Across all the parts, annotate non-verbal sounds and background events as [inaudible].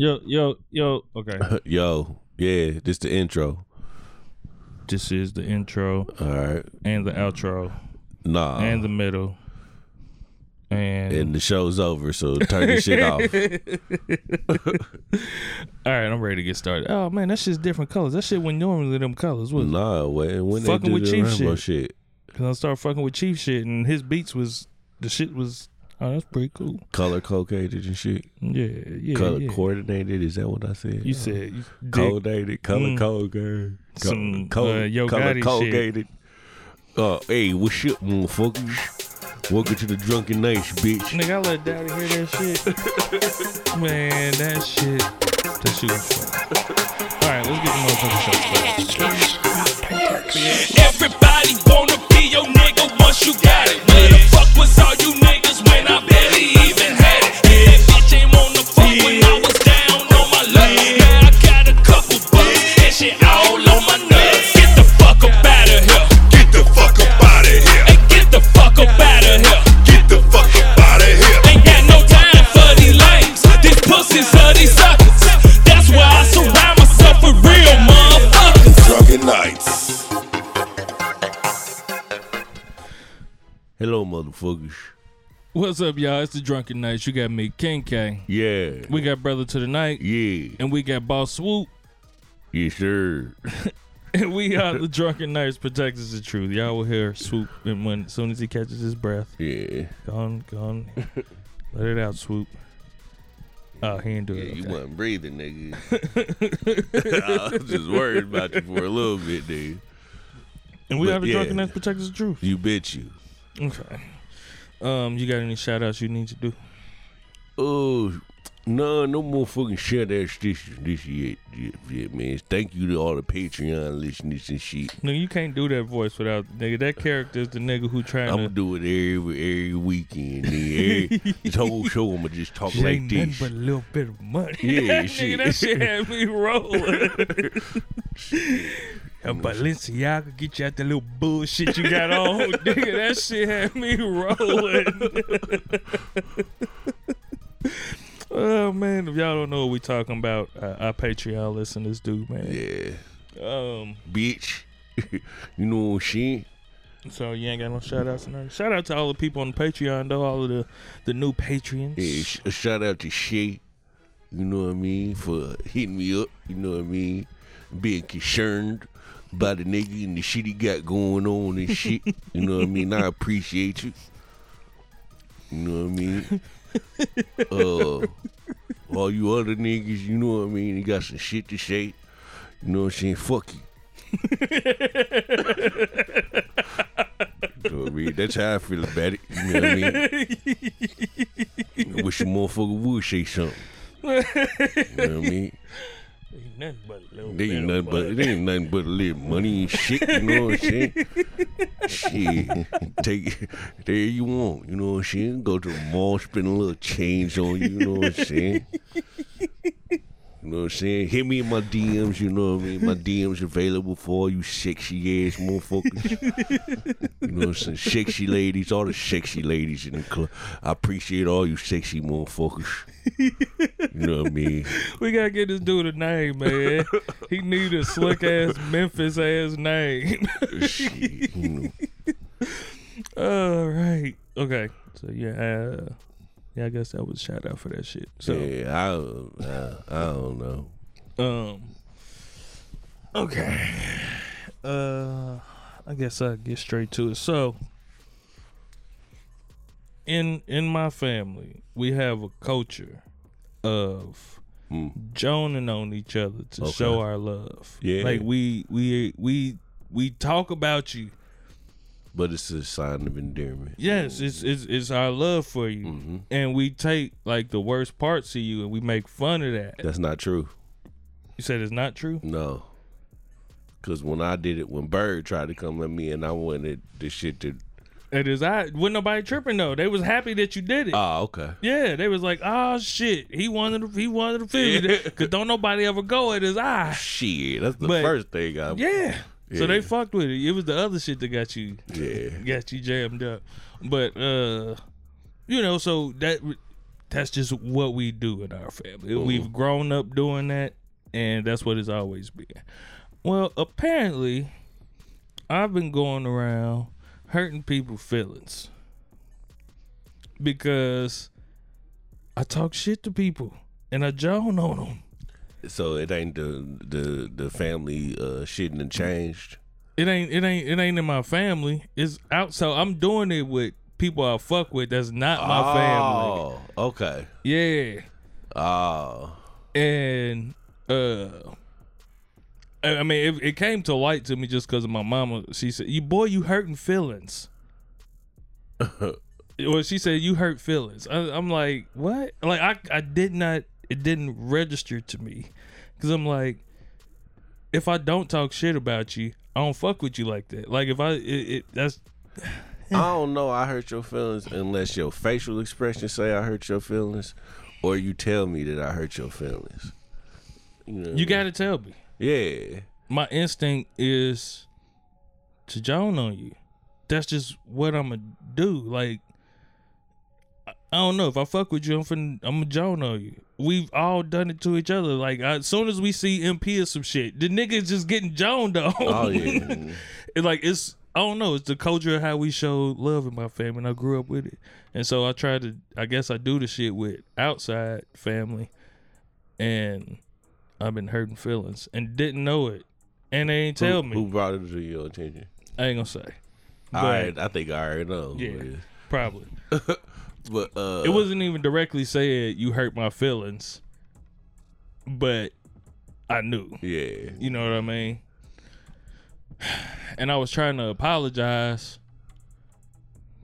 Yo, yo, yo. Okay. [laughs] Yo, yeah, this the intro. this is the intro All right, and the outro nah, and the middle. And, and the show's over, so turn this shit off. [laughs] all right, I'm ready to get started. Oh man, that shit's different colors. That shit when normally them colors was. Nah, when when they Fucking do with the Chief rainbow shit. Cause I started fucking with Chief shit, and his beats was the shit was. Oh, that's pretty cool. color coded and shit, Yeah, yeah, color yeah. coordinated. Is that what I said? You said you dig coordinated, color Mm. coded, co- Some, co- uh, Yo color Gotti shit. Uh, hey, what's up, motherfuckers? Welcome to the drunken knights, bitch. Nigga, I let daddy hear that shit. [laughs] Man, that shit. That shit was fun. Alright, let's get the motherfucking show started. Everybody wanna be your nigga once you got it. Where the fuck was all you niggas when I barely even had it? Yeah, bitch ain't wanna fuck when I was down on my luck. Now I got a couple bucks and shit all on my nuts. Get the fuck up out of here. Get the fuck up out of here. Hey, get the fuck up out of here. Get the fuck up out of here. Ain't got no time for these lames. These pussies are these suckers. Hello, motherfuckers. What's up, y'all? It's the Drunken Knights. You got me, King K. Yeah, We got Brother to the Night. yeah, And we got Boss Swoop. yes, sir. [laughs] And we are the Drunken Knights Protectors of Truth. Y'all will hear Swoop and when as soon as he catches his breath. Yeah, Go on, go on. Let it out, Swoop. Oh, he ain't doing yeah it. you okay. wasn't breathing, nigga. [laughs] [laughs] I was just worried about you for a little bit, dude. And we but are the yeah. Drunken Knights Protectors of Truth. You bet you. Okay. Um, you got any shout outs you need to do? Oh, no, no more fucking shit ass this this yet, yet, man. Thank you to all the Patreon listeners and shit. Nigga, you can't do that voice without nigga. That character is the nigga who trying I'm gonna do it every every weekend. Every, [laughs] this whole show, I'm gonna just talk Shit like ain't nothing this. but a little bit of money. Yeah, [laughs] nigga, shit. that shit had me rolling. [laughs] And Balenciaga get you out the little bullshit you got on, nigga. That shit had me rolling. Oh man, if y'all don't know what we talking about, uh, our Patreon listeners do, man. Yeah, Um, bitch. [laughs] you know what I'm saying? so you ain't got no shout outs tonight. Shout out to all the people on the Patreon though, all of the the new Patreons. Yeah, sh- a shout out to she. You know what I mean for hitting me up. You know what I mean, being concerned about the nigga and the shit he got going on and shit. [laughs] you know what I mean. I appreciate you. You know what I mean. [laughs] uh, all you other niggas, you know what I mean. You got some shit to say. You know what I'm saying? Fuck you. You know what I mean? That's how I feel about it. You know what I mean? I wish a motherfucker would say something. You know what I mean? Nothing but a little They ain't nothing but it ain't nothing but a little money and shit, you know what I'm saying? shit. Take it there you want, you know what I'm saying? Go to the mall, spend a little change on you, you know what I'm saying? You know what I'm saying? Hit me in my DMs, you know what I mean? My DMs available for all you sexy ass motherfuckers. you know what I'm saying? Sexy ladies, all the sexy ladies in the club. I appreciate all you sexy motherfuckers. You know what I mean? [laughs] We gotta get this dude a name, man. he need a slick ass Memphis ass name. Shit, you know. [laughs] All right. Okay. So yeah, uh, yeah. I guess that was a shout out for that shit. So yeah, I, I, I don't know. um. Okay. Uh, I guess I'll get straight to it. So. In in my family, we have a culture of Hmm. joning on each other to Okay. show our love. Yeah. Like we we we we talk about you. But it's a sign of endearment. Yes, it's it's, it's our love for you. hmm And we take like the worst parts of you and we make fun of that. That's not true. You said it's not true? No. Cause when I did it, when Bird tried to come at me, and I wanted this shit to. It is I wasn't nobody tripping though. They was happy that you did it. Ah, okay. yeah, they was like, oh shit, he wanted to, he wanted to feel you [laughs] because don't nobody ever go at his eye. Shit, that's the But- first thing I. Yeah. So they fucked with it. It was the other shit that got you Yeah. [laughs] got you jammed up. But uh you know, so that that's just what we do in our family. We've grown up doing that, and that's what it's always been. Well, apparently, I've been going around hurting people's feelings because I talk shit to people and I joan on them. So it ain't the the the family uh shitting and changed. It ain't it ain't it ain't in my family. It's out. So I'm doing it with people I fuck with. That's not my family. Oh, okay. Yeah. Oh, and uh I I mean, it, it came to light to me just because of my mama. She said, "You boy, you hurting feelings." [laughs] well, she said you hurt feelings. I, I'm like, what? Like, I I did not. It didn't register to me because I'm like, if I don't talk shit about you, I don't fuck with you like that. Like, if I, it, it that's [sighs] I don't know. I hurt your feelings unless your facial expression say I hurt your feelings, or you tell me that I hurt your feelings. You, know you got to tell me. yeah. my instinct is to joan on you. That's just what I'm gonna do. Like, I don't know if I fuck with you, I'm finna, I'm gonna joan on you. We've all done it to each other. Like, as soon as we see MP or some shit, the nigga's just getting joned on. Oh yeah. [laughs] it like it's I don't know. It's the culture of how we show love in my family, and I grew up with it. And so I try to. I guess I do the shit with outside family, and I've been hurting feelings and didn't know it, and they ain't tell who, me. who brought it to your attention. I ain't gonna say. All But- right, I think I already know. Yeah. Probably. [laughs] But uh, It wasn't even directly said you hurt my feelings, but I knew. Yeah. You know what I mean? And I was trying to apologize.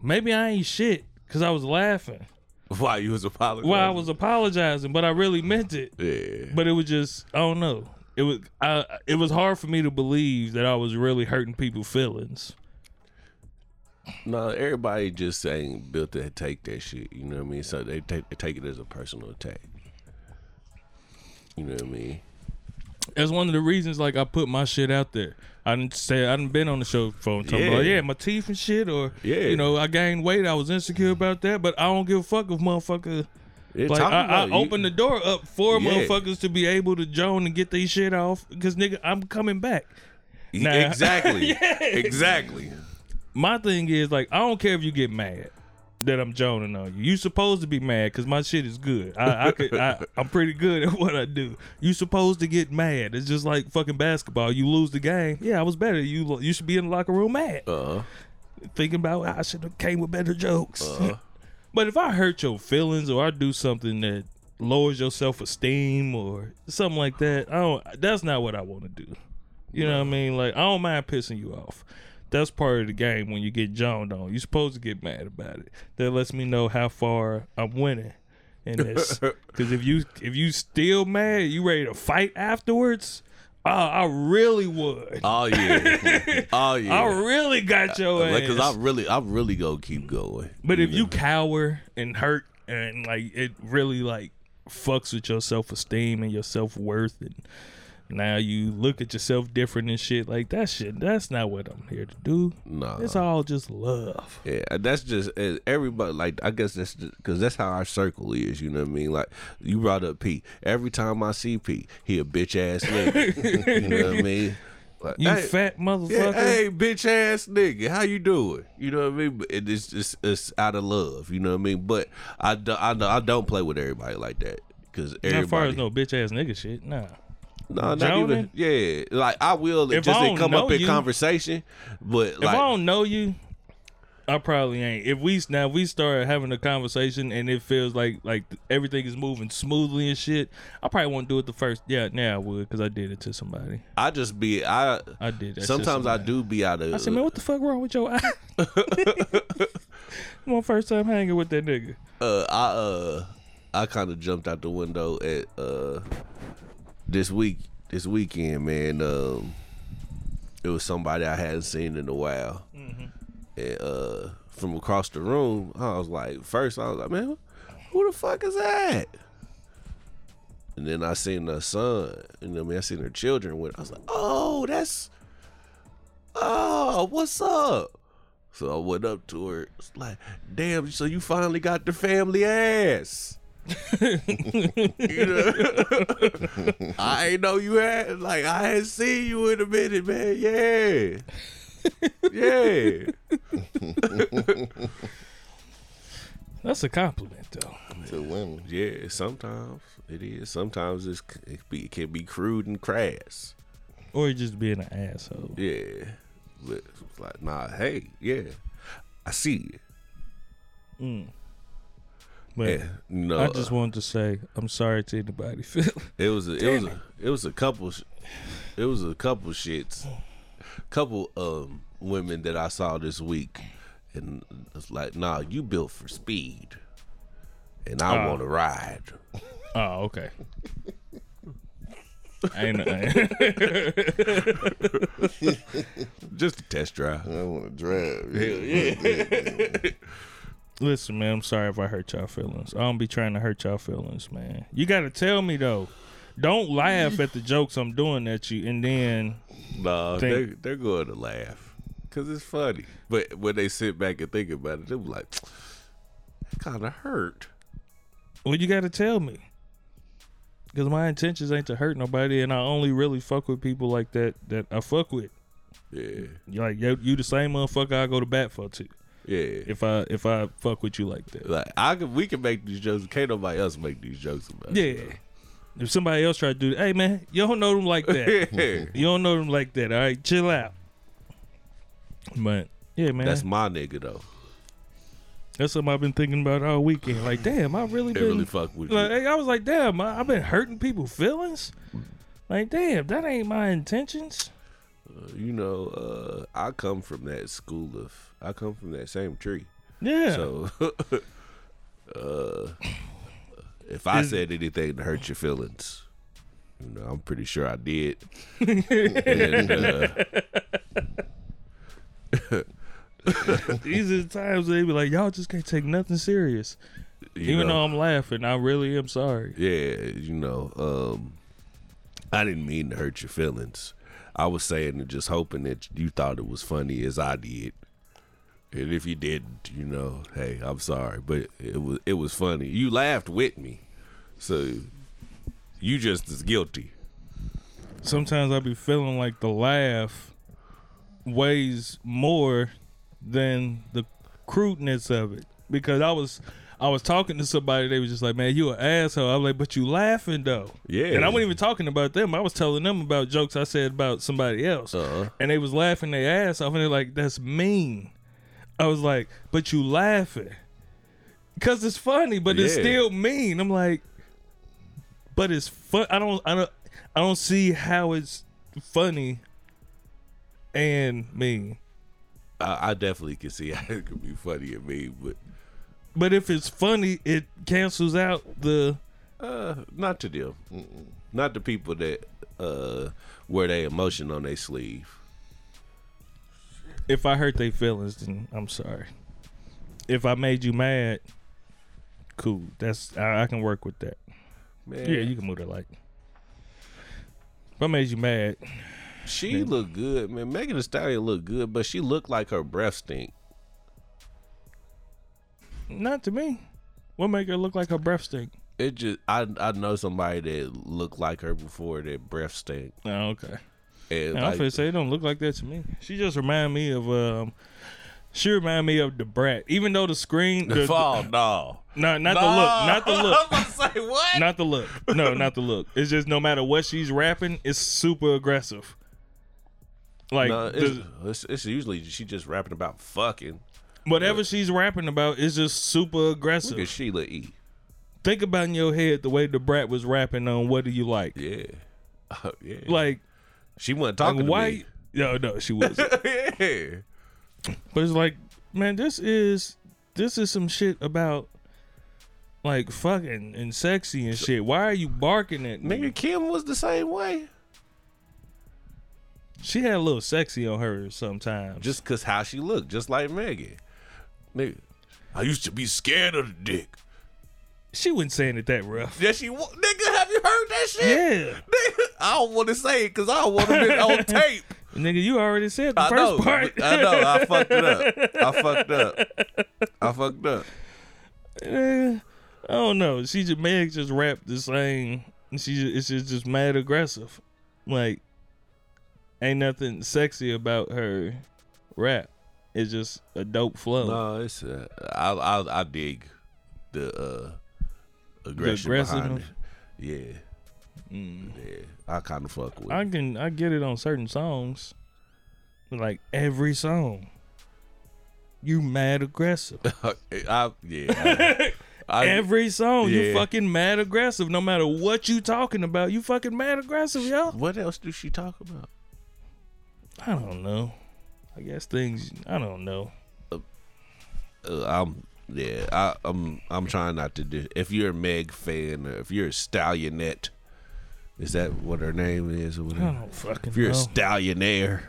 Maybe I ain't shit because I was laughing. Why you was apologizing? Well, I was apologizing, but I really meant it. Yeah. But it was just I don't know. It was I. It was hard for me to believe that I was really hurting people's feelings. No, everybody just ain't built to take that shit. You know what I mean? So they take they take it as a personal attack. You know what I mean? That's one of the reasons. Like I put my shit out there. I didn't say I didn't been on the show and talking Yeah. about yeah my teeth and shit or Yeah. you know I gained weight. I was insecure about that, but I don't give a fuck if motherfucker. Yeah, Like I, I about it. You- opened the door up for Yeah. motherfuckers to be able to join and get these shit off because nigga I'm coming back. Nah. Exactly. [laughs] Yeah. Exactly. My thing is like I don't care if you get mad that I'm joning on you. You supposed to be mad because my shit is good. I, I could I, [laughs] I'm pretty good at what I do. You supposed to get mad. It's just like fucking basketball. You lose the game. Yeah, I was better. You you should be in the locker room mad, uh-huh. thinking about I should have came with better jokes. Uh-huh. [laughs] But if I hurt your feelings or I do something that lowers your self esteem or something like that, I don't. That's not what I want to do. You know what I mean? Like I don't mind pissing you off. That's part of the game when you get joned on. You're supposed to get mad about it. That lets me know how far I'm winning in this. [laughs] Because if you if you still mad, you ready to fight afterwards. Oh, I really would. oh yeah. [laughs] Oh yeah. I really got uh, your ass. Because I really, I really go keep going. But if you know? cower and hurt and like it really like fucks with your self esteem and your self worth and now you look at yourself different and shit like that shit that's not what I'm here to do. Nah. It's all just love. Yeah, that's just uh, everybody. Like, I guess that's because that's how our circle is. You know what I mean? Like, you brought up Pete. Every time I see Pete, he a bitch ass [laughs] nigga. you know what I mean? Like, You hey, fat yeah, motherfucker. hey, bitch ass nigga, how you doing? You know what I mean? It- It's just it's out of love. You know what I mean? But I do, I, do- I don't play with everybody like that because Not as far as no bitch ass nigga shit. Nah. No, not even. Yeah, like I will If just I come up in you- conversation, but If like I don't know you, I probably ain't. If we now if we start having a conversation and it feels like like everything is moving smoothly and shit, I probably won't do it the first. Yeah, now I would because I did it to somebody. I just be I. I did. That Sometimes I do be out of. I said, man, what the fuck wrong with your eye? [laughs] [laughs] My first time hanging with that nigga. uh, I uh, I kind of jumped out the window at uh, this week, this weekend, man. Um, it was somebody I hadn't seen in a while, and uh, from across the room, I was like, first I was like, man, who the fuck is that? And then I seen her son, you know, what I mean, I seen her children with. I was like, oh, that's, oh, what's up? So I went up to her. It's like, damn, so you finally got the family ass. You [laughs] know, I ain't know you had like I hadn't seen you in a minute, man. Yeah, yeah. [laughs] That's a compliment, though. to women. Yeah, sometimes it is. Sometimes it's, it, be, it can be crude and crass. Or you just being an asshole. Yeah, but it's like nah. Hey, yeah, I see you. Mm. But Yeah, no, I uh, just wanted to say I'm sorry to anybody [laughs] it was a, it was a, it was a couple sh- it was a couple shits, couple um women that I saw this week, and it's like nah, you built for speed, and I ah. Oh. want to ride. Oh, okay. I [laughs] ain't, I Just a test drive. I want to drive. Hell yeah. [laughs] Listen, man, I'm sorry if I hurt y'all feelings. I don't be trying to hurt y'all feelings, man. You got to tell me though. Don't laugh at the jokes I'm doing at you, and then they Think- they're going to laugh because it's funny. But when they sit back and think about it, they're like, kind of hurt. well, you got to tell me. Because my intentions ain't to hurt nobody, and I only really fuck with people like that that I fuck with. Yeah, Like you, you the same motherfucker I go to bat for too. Yeah. If I if I fuck with you like that, like I can, we can make these jokes. Can't nobody else make these jokes about. yeah. If somebody else try to do, that, hey man, you don't know them like that. Yeah. [laughs] you don't know them like that. All right, chill out. But yeah, man, That's my nigga though. That's something I've been thinking about all weekend. Like, damn, I really been. really fuck with like, you. I was like, damn, I, I've been hurting people feelings. Like, damn, that ain't my intentions. You know, uh, I come from that school of. I come from that same tree. Yeah. So, [laughs] uh, if I Is- said anything to hurt your feelings, you know, I'm pretty sure I did. [laughs] and, uh, These are the times they be like, y'all just can't take nothing serious. you Even know, though I'm laughing, I really am sorry. yeah, you know, um, I didn't mean to hurt your feelings. I was saying and just hoping that you thought it was funny as I did. And if you didn't, you know, hey, I'm sorry, but it was it was funny. You laughed with me, so you just as guilty. Sometimes I be feeling like the laugh weighs more than the crudeness of it because I was I was talking to somebody they was just like man you an asshole I was like but you laughing though Yeah. and I wasn't even talking about them I was telling them about jokes I said about somebody else Uh-huh. and they was laughing their ass off and they're like that's mean I was like but you laughing because it's funny but it's Yeah. still mean I'm like but it's fun I don't I don't I don't see how it's funny and mean I, I definitely can see [laughs] how it could be funny and mean, but But if it's funny, it cancels out the. uh, not to them, not the people that uh, wear their emotion on their sleeve. If I hurt their feelings, then I'm sorry. If I made you mad, cool. That's I, I can work with that. Man, Yeah, you can move that like. If I made you mad, she looked good, man. Megan Thee Stallion looked good, but she looked like her breath stink. not to me. What make her look like her breath stink? It just I I know somebody that looked like her before that breath stink. Oh, okay. And I'm like, finna say it don't look like that to me. She just remind me of um. She remind me of Da Brat. Even though the screen, the, fall, no, no, not the look, not the look. [laughs] I was say what? not the look. No, not the look. It's just no matter what she's rapping, it's super aggressive. Like no, the- it's, it's, it's usually she just rapping about fucking. whatever she's rapping about is just super aggressive. Look at. Sheila E. Think about in your head the way Da Brat was rapping on "What Do You Like." Yeah, Uh, [laughs] yeah. Like, she wasn't like talking why? to [laughs] No, no, she wasn't. [laughs] yeah. but it's like, man, this is this is some shit about like fucking and sexy and shit. Why are you barking at me? Nigga, Kim was the same way. She had a little sexy on her sometimes. Just cause how she looked, just like Megan. Nigga, I used to be scared of the dick. she wasn't saying it that rough. Yeah, she. wa- Nigga, heard that shit? Yeah. [laughs] Nigga, I don't want to say it because I don't want to be on [laughs] tape. Nigga, you already said the I first know. part. I know. I [laughs] fucked it up. I fucked up. I fucked up. Eh, I don't know. She just Meg just rapped the same. She just, it's just just mad aggressive. Like ain't nothing sexy about her rap. It's just a dope flow. No, it's uh, I, I I dig the uh aggression behind it. Yeah, Mm. yeah. I kind of fuck with. I can I get it on certain songs, like every song. You mad aggressive. [laughs] I, yeah. [laughs] I, every song you fucking mad aggressive. No matter what you talking about, you fucking mad aggressive, yo. what else do she talk about? I don't know. I guess things. I don't know. Uh, I'm yeah. I, I'm I'm trying not to do. If you're a Meg fan, or if you're a Stallionette, is that what her name is? Or I whatever? don't fucking If you're a know. stallionaire,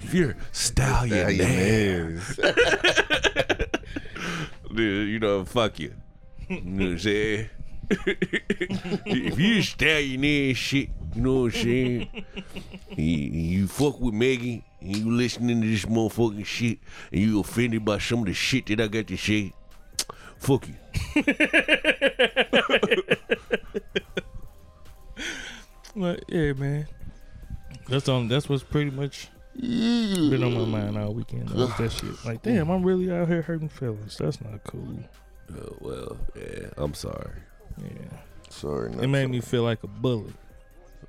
if you're a stallionaire, Stallionaires. [laughs] dude, you know, fuck you. You know what I'm saying? [laughs] if you a stallionaire and shit, you know what I'm saying? you, you fuck with Maggie and you listening to this motherfucking shit and you offended by some of the shit that I got to say, fuck you. [laughs] But yeah, man. That's on. That's what's pretty much been on my mind all weekend. Though, that shit. Like, [sighs] damn, I'm really out here hurting feelings. That's not cool. Oh, well, yeah, I'm sorry. Yeah, Sorry, it made me feel like a bully.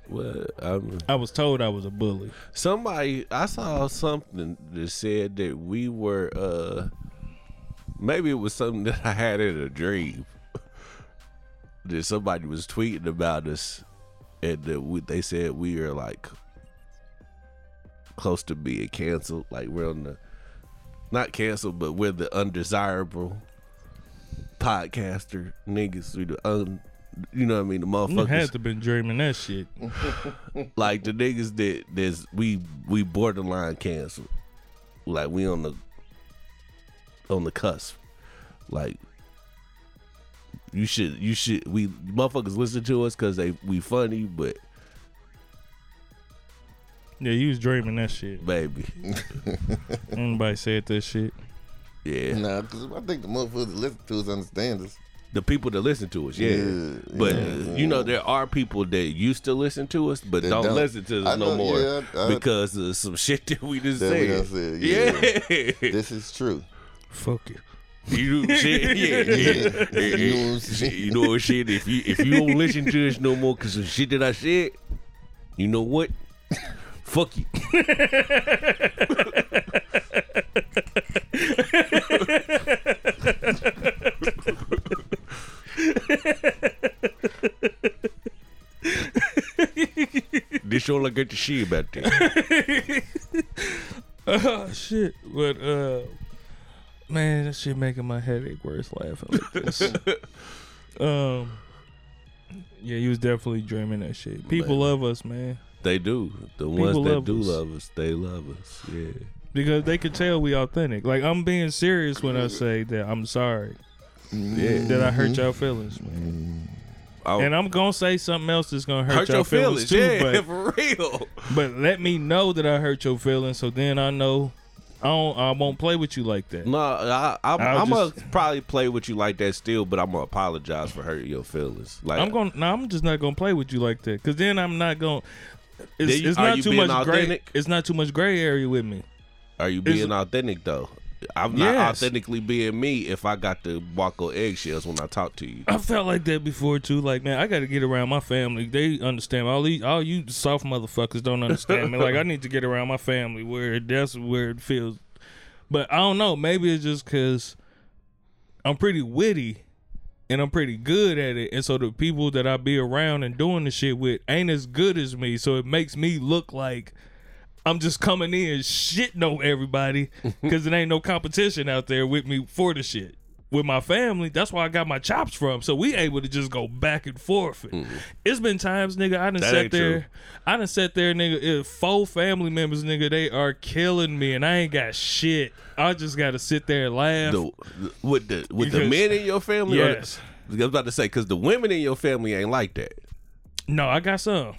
Well, I'm, I was told I was a bully. somebody I saw something that said that we were uh maybe it was something that I had in a dream [laughs] that somebody was tweeting about us and they said we are like close to being canceled like we're on the not canceled but we're the undesirable podcaster niggas we the un you know what I mean the You motherfuckers had to been dreaming that shit. [laughs] like the niggas that there's we we borderline canceled. Like we on the on the cusp. Like you should you should we motherfuckers listen to us because they we funny, but Yeah, you was dreaming that shit. baby, [laughs] Anybody said that shit? yeah, Nah, because I think the motherfuckers that listen to us understand us. the people that listen to us, yeah. Yeah, but yeah, uh, you know there are people that used to listen to us, but That don't, don't. listen to I us no know, more yeah, I- because of some [laughs] shit that we just That said. we done said, yeah. yeah. This is true. Fuck it. You know, shit, [laughs] yeah, yeah. You know what I'm saying? you know what shit? If you if you don't listen to us no more because of shit that I said, you know what? Fuck you. this all I got to see about that. Oh [laughs] shit! But uh, man, that shit making my headache worse laughing like this. [laughs] um, yeah, you was definitely dreaming that shit. People love us, man, They do. The People ones that love do us. love us, they love us. Yeah. because they can tell we authentic. Like I'm being serious when I say that I'm sorry Yeah. that I hurt your feelings, man. Oh, And I'm gonna say something else that's gonna hurt, hurt your your feelings, feelings, too. yeah, [laughs] But for real. but let me know that I hurt your feelings, so then I know I don't I won't play with you like that. No, I, I'm just- gonna probably play with you like that still, but I'm gonna apologize for hurting your feelings. Like I'm to No, I'm just not gonna play with you like that. Cause then I'm not going. It's, you- it's not too much gray. It's not too much gray area with me. Are you being authentic though? I'm not Yes. authentically being me if I got to walk on eggshells when I talk to you. I felt like that before too. Like man, I got to get around my family. They understand. All these, all you soft motherfuckers don't understand me. Like I need to get around my family where that's where it feels. But I don't know. Maybe it's just because I'm pretty witty and I'm pretty good at it, and so the people that I be around and doing the shit with ain't as good as me. So it makes me look like. I'm just coming in shitting on everybody [laughs] because it ain't no competition out there with me for the shit. With my family, that's where I got my chops from. So we able to just go back and forth. Mm-hmm. It's been times, nigga, I done. That sat there. true. I done sat there, nigga. If four family members, nigga, they are killing me, and I ain't got shit. I just got to sit there and laugh. The, with the with the men in your family, the- Yes. I was about to say because the women in your family ain't like that. No, I got some.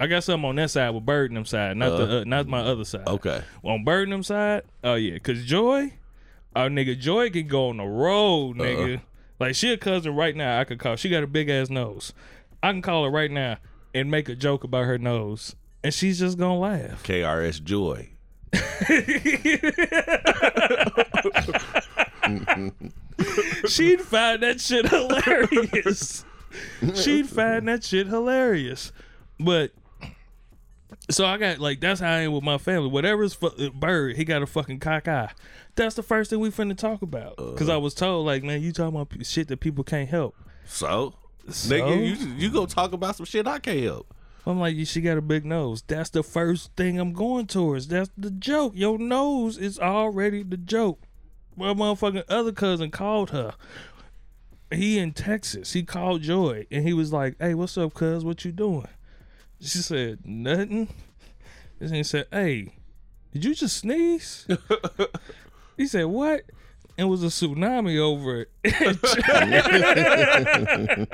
I got something on that side with Bird and them side, not the uh, not my other side. Okay, On Bird and them side, oh yeah, cause Joy, our nigga Joy can go on the road, nigga. Like she a cousin right now. I could call. She got a big ass nose. I can call her right now and make a joke about her nose, and she's just gonna laugh. KRS Joy. [laughs] She'd find that shit hilarious. [laughs] She'd find that shit hilarious. But so I got like that's how I am with my family. Whatever's fu- uh, bird, he got a fucking cock eye. That's the first thing we finna talk about. Uh. Cause I was told like, man, you talking about p- shit that people can't help. So, So? nigga, you you go talk about some shit I can't help. I'm like, she got a big nose. That's the first thing I'm going towards. That's the joke. Your nose is already the joke. My motherfucking other cousin called her. He in Texas. He called Joy and he was like, "Hey, what's up, cuz? What you doing?" She said, "Nothing." And he said, "Hey, did you just sneeze?" [laughs] he said, "What?" It was a tsunami over it. [laughs]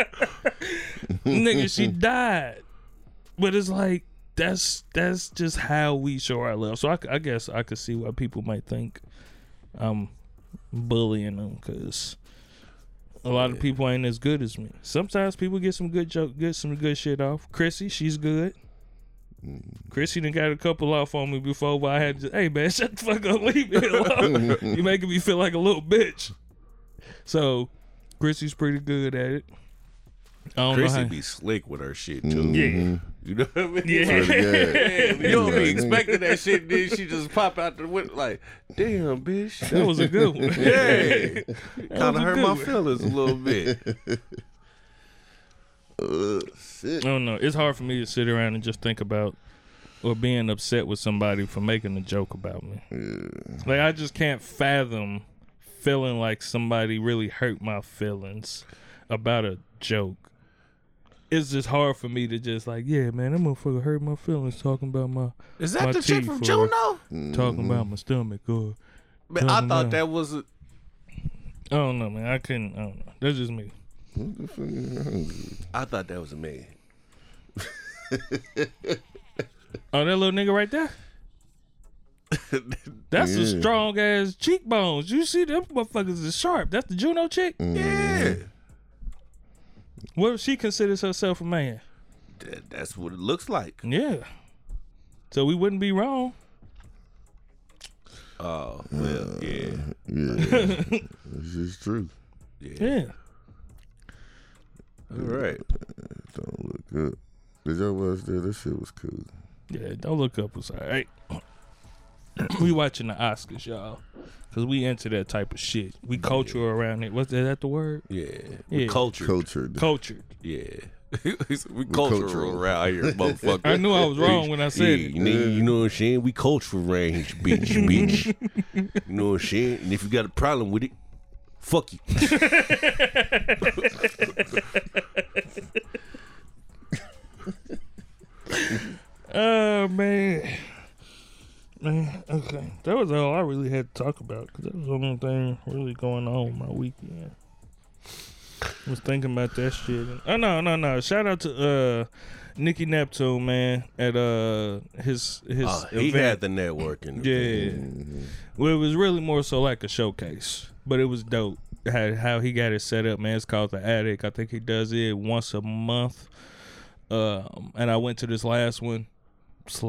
Nigga, she died but it's like that's that's just how we show our love. So I, I guess I could see why people might think I'm bullying them because a lot of people ain't as good as me. Sometimes people get some good joke, get some good shit off. Chrissy, she's good. Mm. Chrissy done got a couple off on me before, but I had to, hey man, [laughs] shut the fuck up, leave me alone. [laughs] you making me feel like a little bitch. So Chrissy's pretty good at it. I don't know Chrissy how. be slick with her shit too. yeah. Mm-hmm. You know what I mean? Yeah. Damn, you don't be expecting that shit, then she just pop out the window like, damn, bitch. That was a good one. Yeah. kind of hurt my one. feelings a little bit. [laughs] Uh, I don't know. It's hard for me to sit around and just think about or being upset with somebody for making a joke about me. Like I just can't fathom feeling like somebody really hurt my feelings about a joke. It's just hard for me to just like, yeah, man, that motherfucker hurt my feelings talking about my Is My that the chick from Juno? talking about my stomach or Man, I thought about- that was. A, I don't know, man. I couldn't. I don't know. That's just me. [laughs] I thought that was a man. Oh, that little nigga right there. [laughs] That's a strong ass cheekbones. You see them motherfuckers is sharp. That's the Juno chick. Yeah, What if she considers herself a man? that, that's what it looks like. Yeah. So we wouldn't be wrong. Oh well, yeah, Yeah. [laughs] This is true. Yeah. all right. Don't look good. Did y'all watch that? That shit was cool. Yeah. Don't look up was all right. [clears throat] we watching the Oscars, y'all. Cause we into that type of shit. We culture around it. What's that, that the word? Yeah, we Yeah. cultured. Cultured. Cultured. yeah, [laughs] we cultural cultural. around here, [laughs] motherfucker. I knew I was wrong when I said yeah, it. You, know, you know what I'm saying? We cultural range, bitch, [laughs] bitch. You know what I'm saying? And if you got a problem with it, fuck you. Oh man. Man, okay. That was all I really had to talk about because that was the only thing really going on my weekend. Was thinking about that shit. Oh no, no, no! Shout out to uh Nicky Neptune, man, at uh his his Uh, he event. had the networking. Yeah. Well, it was really more so like a showcase, but it was dope. How, how he got it set up, man. It's called the Attic. I think he does it once a month. Um, and I went to this last one. It's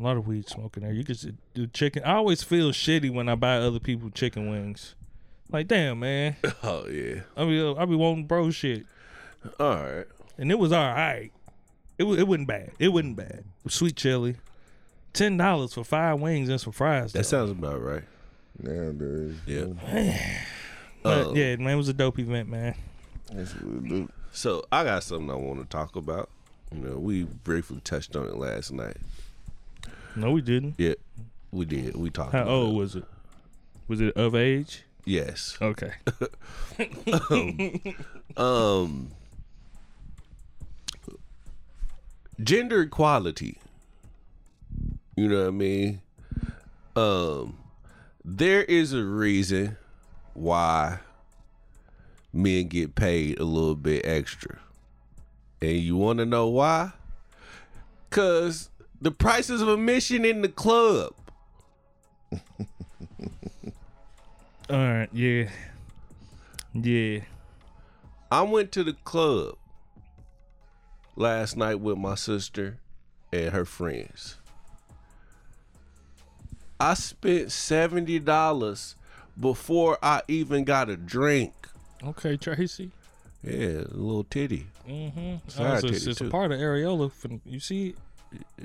a lot of a lot of weed smoking there. You could do chicken. I always feel shitty when I buy other people chicken wings. Like, damn, man. [laughs] Oh yeah. I be I be wanting bro shit, All right. and it was all right. It it wasn't bad. It wasn't bad. Sweet chili, ten dollars for five wings and some fries. That though. sounds about right. Nowadays. Yeah. But Uh, yeah, man, it was a dope event, man. That's what it do. So I got something I want to talk about. You know, we briefly touched on it last night. No, we didn't. Yeah, we did. We talked. How about old it. was it? Was it of age? Yes. Okay. [laughs] Um. Gender equality. You know what I mean? Um, there is a reason why men get paid a little bit extra. And you want to know why? Cuz the prices of admission in the club. [laughs] All right. Yeah. Yeah. I went to the club last night with my sister and her friends. I spent seventy dollars before I even got a drink. Okay, Tracy. Yeah, a little titty. Mm-hmm. Side it's, titty, it's a too. part of areola. You see,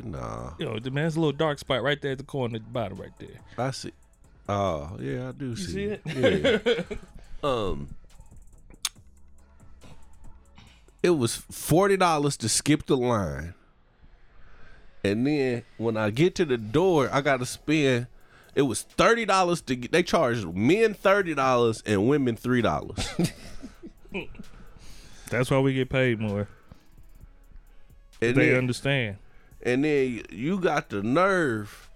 Nah, you know, the man's a little dark spot right there at the corner, at the bottom, right there. I see. Oh yeah, I do see, see it? Yeah. [laughs] um, it was forty dollars to skip the line, and then when I get to the door, I got to spend. It was thirty dollars to get. They charged men thirty dollars and women three dollars. [laughs] [laughs] That's why we get paid more. and They then, understand. And then you got the nerve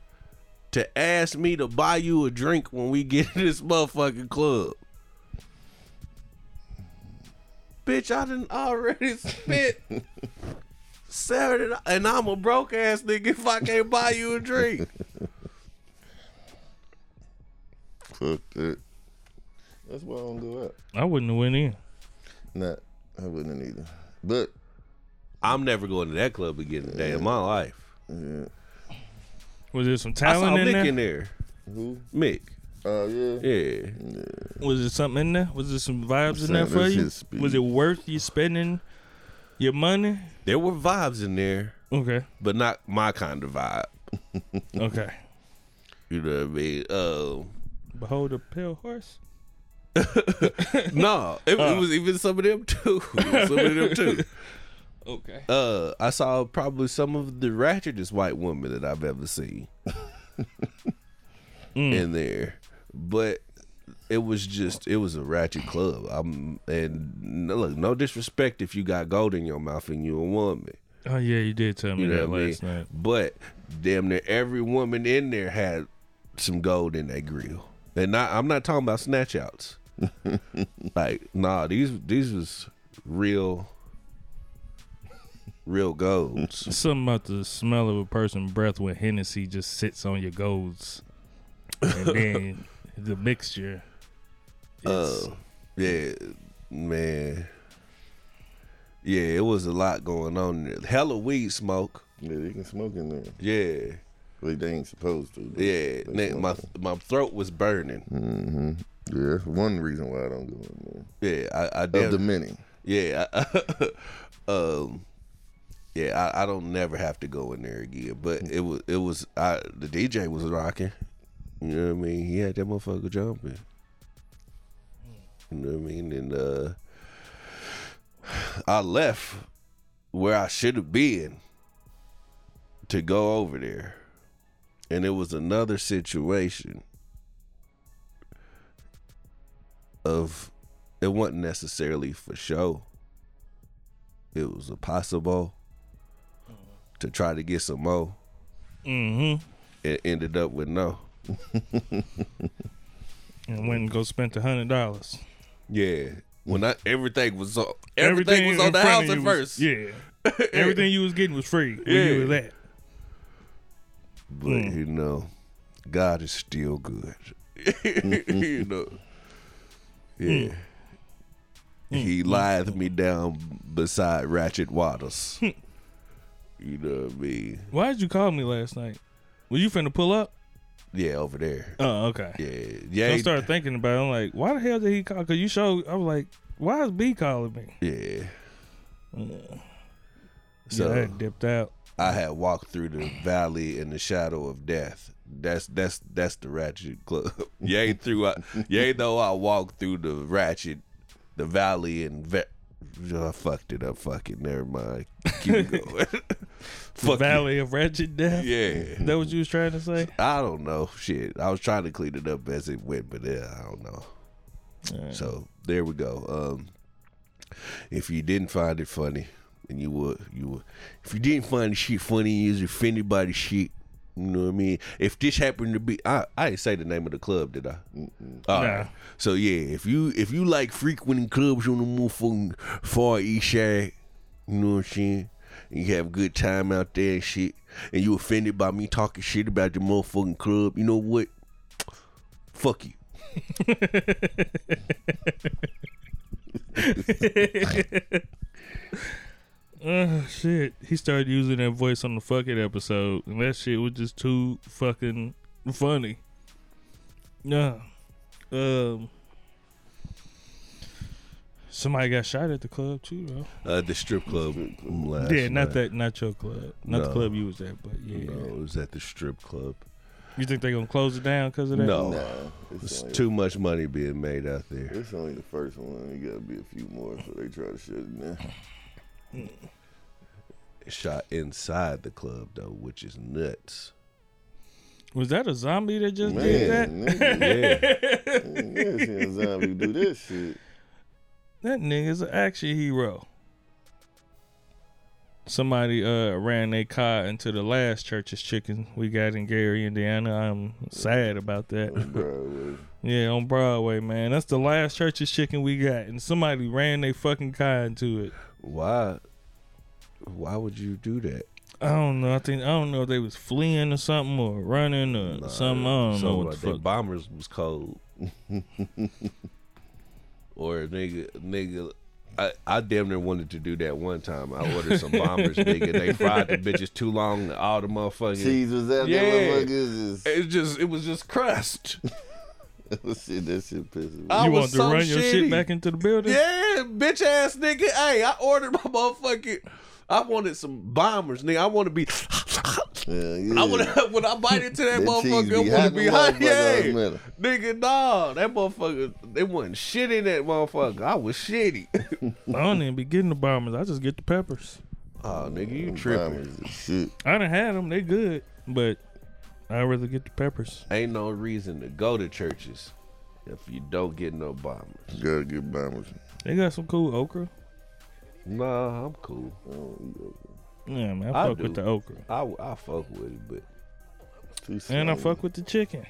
to ask me to buy you a drink when we get in this motherfucking club. Bitch, I done already [laughs] spent seventy, do- and I'm a broke ass nigga if I can't buy you a drink. Fuck that. That's why I don't go out. I wouldn't have went in. Nah, I wouldn't either. But I'm never going to that club again a day in my life. yeah. Was there some I saw talent in Mick there? in there. Who? Mick, Oh yeah. yeah. Was there something in there? Was there some vibes in saying there for that's you? his speed. Was it worth you spending your money? There were vibes in there, Okay. but not my kind of vibe. [laughs] Okay. You know what I mean? Um, Behold a pale horse. [laughs] No, it, it was even some of them too. It [laughs] some of them too. Okay. Uh, I saw probably some of the ratchetest white women that I've ever seen [laughs] in there, but it was just it was a ratchet club. I'm and no, look, no disrespect if you got gold in your mouth and you a woman, Oh yeah, you did tell me you know that what I mean? last night. But damn near every woman in there had some gold in their grill. And not, I'm not talking about snatch outs. [laughs] like, nah, these these was real, real golds. [laughs] Something about the smell of a person's breath when Hennessy just sits on your golds, and [laughs] then the mixture. Oh Uh, yeah, man. Yeah, it was a lot going on there. Hella weed smoke. Yeah, they can smoke in there. Yeah, But they ain't supposed to. yeah. they Man, my smoke. my throat was burning. Mm-hmm. Yeah, that's one reason why I don't go in Yeah, I, I there. Of the many. Yeah, I, [laughs] um, yeah, I, I don't never have to go in there again. But it was it was I the DJ was rocking. You know what I mean? He had that motherfucker jumping. You know what I mean? And uh, I left where I should have been to go over there, and it was another situation of it wasn't necessarily for show. It was a possible to try to get some more. mm-hmm. It ended up with no. [laughs] And went and go spent a hundred dollars. Yeah. When I everything was on everything, was on the house at was- first. yeah. [laughs] Everything you was getting was free. Yeah. you was at. But Mm. you know, God is still good. [laughs] you know. Yeah. He lieth me down beside Ratchet Waters. You know what I mean? Why did you call me last night? Were you finna pull up? Yeah, over there. Oh, okay. Yeah. So Yeah. I started thinking about it. I'm like, why the hell did he call? Because you showed, I was like, why is B calling me? Yeah. So So yeah, I had dipped out. I had walked through the valley in the shadow of death. That's that's that's the ratchet club. [laughs] you ain't through. I, you ain't though I walked through the ratchet, the valley and ve- I fucked it up. Fuck it. Never mind. Keep [laughs] going. The Fuck. Valley of Wretched Death. Yeah. That what you was trying to say? I don't know. Shit. I was trying to clean it up as it went, but yeah, I don't know. So there we go. Um, if you didn't find it funny, and you would, you would. If you didn't find the shit funny, you was offended by the shit. You know what I mean? If this happened to be, I, I didn't say the name of the club, did I? All Nah. right. So yeah, if you if you like frequenting clubs on the motherfucking far east side, you know what I'm saying? And you have a good time out there and shit, and you offended by me talking shit about the motherfucking club, you know what? Fuck you. [laughs] [laughs] oh shit! He started using that voice on the fuck it episode, and that shit was just too fucking funny. Yeah. Um. Somebody got shot at the club too, though. Uh, the strip club last yeah, not night. that, not your club, not the club you was at, but yeah. No, it was at the strip club. You think they're gonna close it down because of that? No, Nah, it's, it's only, too much money being made out there. It's only the first one. You gotta be a few more so they try to shut it down. Shot inside the club though, which is nuts. Was that a zombie that just Man, did that? nigga, never [laughs] seen a zombie do that shit. That nigga's an action hero. Somebody uh ran their car into the last Church's Chicken we got in Gary, Indiana. I'm sad about that. Bro, [laughs] Yeah, on Broadway, man. That's the last Church's Chicken we got, and somebody ran their fucking car into it. Why? Why would you do that? I don't know. I think I don't know if they was fleeing or something or running or something. I don't know what like the that fuck. bombers was cold. [laughs] or nigga, nigga. I, I damn near wanted to do that one time. I ordered some bombers, [laughs] nigga. They fried the bitches too long. All the motherfuckers. cheese was out Yeah. there, motherfuckers. It just, it was just crust. [laughs] [laughs] Just, shit, that shit pisses me. I you was want to so run your shit back into the building? Yeah, bitch ass nigga. Hey, I ordered my motherfucking. I wanted some bombers, nigga. I want to be. [laughs] [laughs] Yeah, yeah. I want to when I bite into that, That motherfucker. I want to be in hot. Yeah, man. nigga, nah, that motherfucker. They wasn't shit in that motherfucker. I was shitty. I don't even be getting the bombers. I just get the peppers. oh, nigga, you tripping? bombers is Shit. I done had them. They good, but I'd rather get the peppers. Ain't no reason to go to Church's if you don't get no bombers. Gotta get bombers. They got some cool okra. Nah, I'm cool. I don't eat okra. Yeah, man. I, I fuck with the okra. I I fuck with it, but Too And I slimy. fuck with the chicken.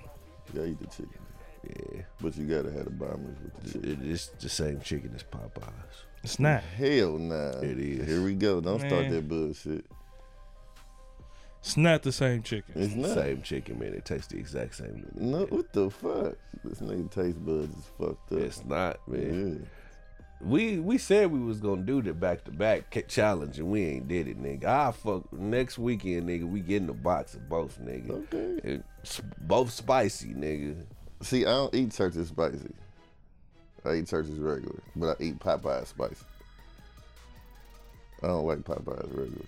You gotta eat the chicken. yeah, But you gotta have the bombers with the chicken. it, it's the same chicken as Popeyes. It's not. Hell nah. It is. Here we go. Don't start Man. that bullshit. It's not the same chicken. It's not. Same chicken, man. It tastes the exact same. No, what the fuck? This nigga taste buds is fucked up. It's not, man. Yeah. We we said we was gonna do the back to back challenge and we ain't did it, nigga. I fuck next weekend, nigga. We getting a box of both, nigga. Okay. It's both spicy, nigga. See, I don't eat Church's spicy. I eat Church's regular, but I eat Popeyes spicy. I don't like Popeyes regular.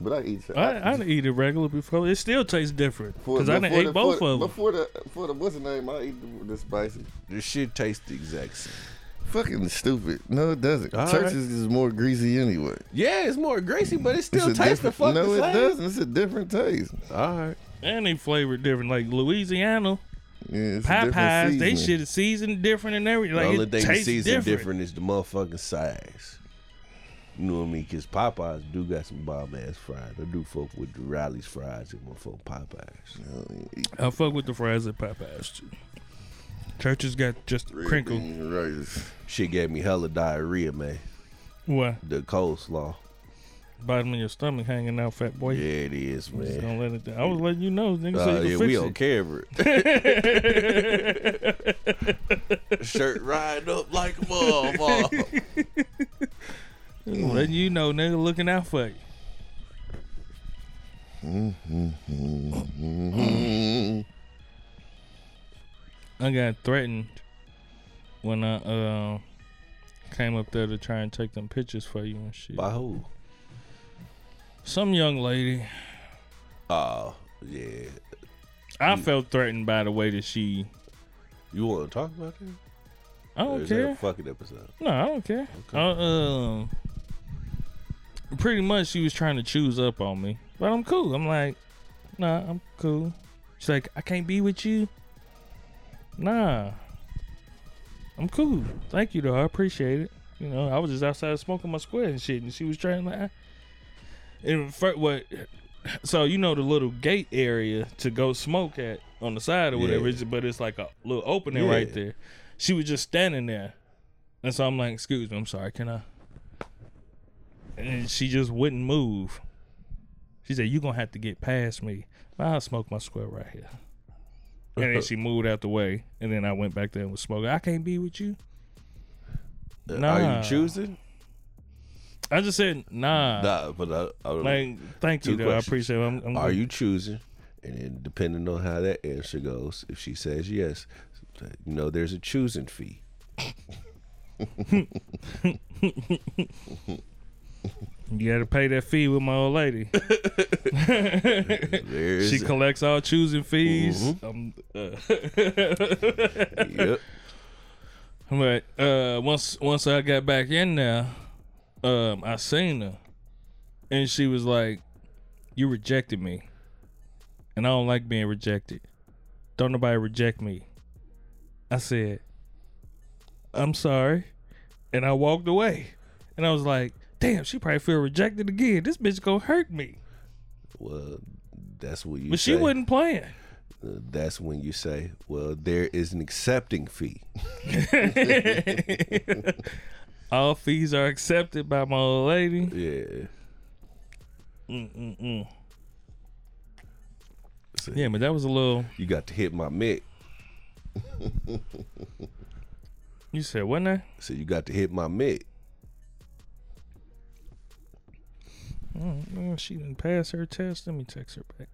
But I eat. I, I done eat it regular before. It still tastes different because I didn't ate the- both for, of them. Before the for the what's the name? I eat the, the spicy. This shit tastes the exact same. Fucking stupid. No, it doesn't. All Church's is more greasy anyway. Yeah, it's more greasy, but it still a tastes the different- fuck No, the it same. doesn't. It's a different taste. All right. And they flavor different. Like Louisiana, Yeah, it's Popeyes, they seasoning. shit is seasoned different and everything. The Like only thing the tastes season different. different. is the motherfucking size. You know what I mean? Because Popeyes do got some bomb ass fries. I do fuck with the Riley's fries and motherfucking Popeyes. I fuck with the fries at Popeyes too. Church's got just Red crinkle. rice. Shit gave me hella diarrhea, man. What? The coleslaw. Bottom of your stomach hanging out, fat boy. Yeah, it is, Just man. don't let it down. I was letting you know. Nigga Uh, said you yeah, can we fix on it. [laughs] Shirt riding up like a motherfucker. [laughs] letting you know, nigga, looking out for you. I got threatened when I uh, came up there to try and take them pictures for you and shit. By who? Some young lady. Oh, yeah. I felt threatened by the way that she. You want to talk about that? I Or don't is that care. a fucking episode? No, I don't care. Uh, um, pretty much, she was trying to choose up on me, but I'm cool. I'm like, nah, I'm cool. She's like, I can't be with you. Nah, I'm cool. Thank you, though. I appreciate it. You know, I was just outside smoking my square and shit, and she was trying like, and what? So you know the little gate area to go smoke at on the side or whatever, Yeah. but it's like a little opening right Yeah. there. She was just standing there, and so I'm like, "Excuse me, I'm sorry, can I?" And she just wouldn't move. She said, "You gonna have to get past me. I'll smoke my square right here." And then she moved out the way, and then I went back there and was smoking. I can't be with you. Nah. Are you choosing? I just said nah. Nah, but I, I, Like, thank you, Two though. I questions. appreciate it. I'm, I'm are you choosing? And then depending on how that answer goes, if she says yes, you know there's a choosing fee. [laughs] [laughs] You got to pay that fee with my old lady. [laughs] There's she collects all choosing fees. Mm-hmm. Um, uh, yep. [laughs] but uh, once once I got back in there, um, I seen her, and she was like, "You rejected me, and I don't like being rejected. Don't nobody reject me." I said, "I'm sorry," and I walked away, and I was like, "Damn, she probably feel rejected again. This bitch gonna hurt me." Well, that's what you. But she wasn't playing. Uh, that's when you say, "Well, there is an accepting fee." [laughs] All fees are accepted by my old lady. Yeah. Mm-mm-mm. So Yeah, but that was a little. You got to hit my mitt. You said what now? So you got to hit my mitt. Oh, she didn't pass her test. Let me text her back.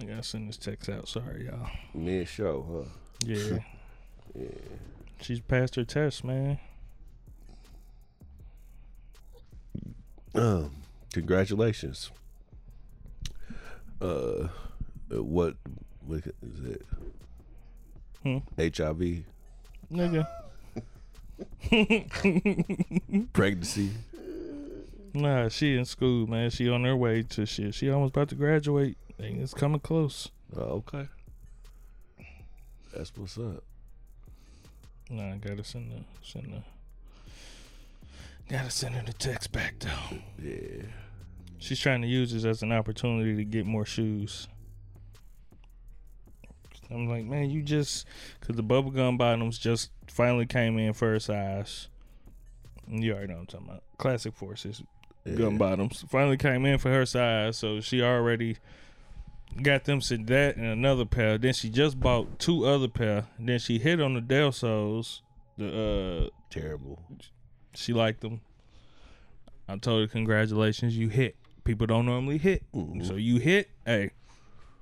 I gotta send this text out. Sorry, y'all. Mid show, huh? Yeah. [laughs] Yeah. She's passed her test, man. Um, congratulations. Uh, uh, what? What is it? Hmm. HIV, Nigga. [laughs] [laughs] pregnancy. Nah, she in school, man. She on her way to shit. She almost about to graduate. And it's coming close. Oh, okay. That's what's up. Nah, I gotta send the send the gotta send her the text back though. Yeah. She's trying to use this as an opportunity to get more shoes. I'm like, man, you just because the bubblegum bottoms just finally came in for her size. You already know what I'm talking about. Classic Forces gum bottoms finally came in for her size, so she already got them said that and another pair. Then she just bought two other pair. Then she hit on the Del Sols. The uh, Terrible. she liked them. I told her, congratulations, you hit. People don't normally hit. So you hit, hey,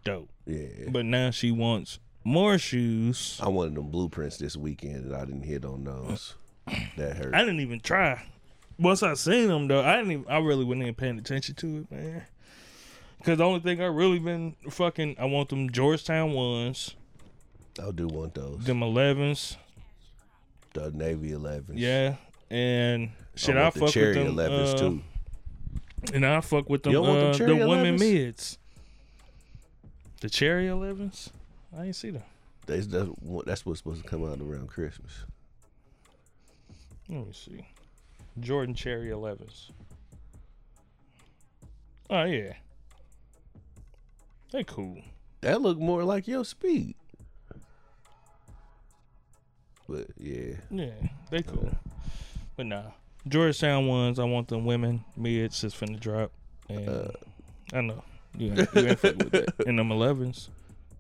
dope. Yeah. But now she wants more shoes. I wanted them blueprints this weekend, and I didn't hit on those. [clears throat] That hurt. I didn't even try. Once I seen them though, I didn't. Even, I really wasn't even paying attention to it, man. Cause the only thing I really been fucking, I want them Georgetown ones, I do want those. them 11s, The Navy 11s. yeah, and shit. I I, the fuck Cherry with them 11s uh, too. And I fuck with them, You them uh, cherry the women mids. The cherry 11s? I ain't see them. That's, that's what's supposed to come out around Christmas. Let me see. Jordan Cherry 11s. Oh, yeah. They cool. That look more like your speed. But yeah, Yeah, they cool. But nah. Georgetown ones, I want them women mids just finna drop. And Uh. I know. You ain't, you ain't fuck with that. [laughs] And them 11s.